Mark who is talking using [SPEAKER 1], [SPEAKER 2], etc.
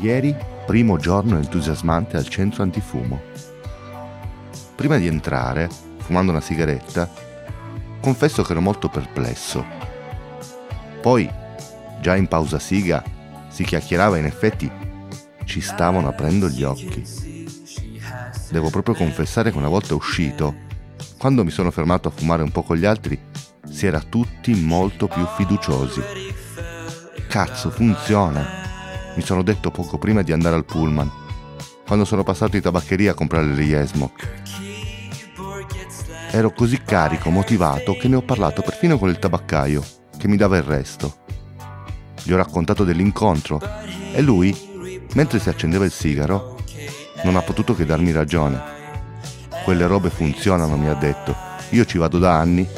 [SPEAKER 1] Ieri, primo giorno entusiasmante al centro antifumo. Prima di entrare, fumando una sigaretta, confesso che ero molto perplesso. Poi, già in pausa siga, si chiacchierava e in effetti ci stavano aprendo gli occhi. Devo proprio confessare che una volta uscito, quando mi sono fermato a fumare un po' con gli altri, si era tutti molto più fiduciosi. Cazzo, funziona! Mi sono detto poco prima di andare al pullman, quando sono passato in tabaccheria a comprare l'Iesmo. Ero così carico, motivato, che ne ho parlato perfino con il tabaccaio, che mi dava il resto. Gli ho raccontato dell'incontro e lui, mentre si accendeva il sigaro, non ha potuto che darmi ragione. Quelle robe funzionano, mi ha detto. Io ci vado da anni